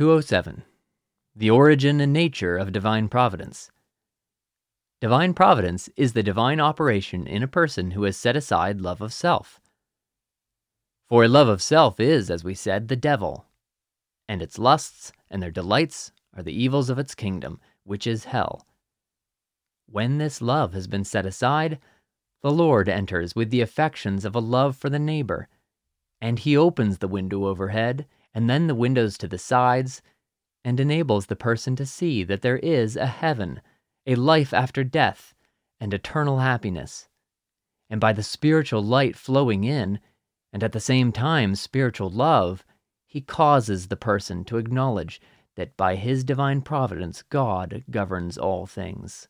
207. The origin and nature of divine providence. Divine providence is the divine operation in a person who has set aside love of self. For love of self is, as we said, the devil, and its lusts and their delights are the evils of its kingdom, which is hell. When this love has been set aside, the Lord enters with the affections of a love for the neighbor, and he opens the window overhead and then the windows to the sides, and enables the person to see that there is a heaven, a life after death, and eternal happiness. And by the spiritual light flowing in, and at the same time spiritual love, he causes the person to acknowledge that by his divine providence God governs all things.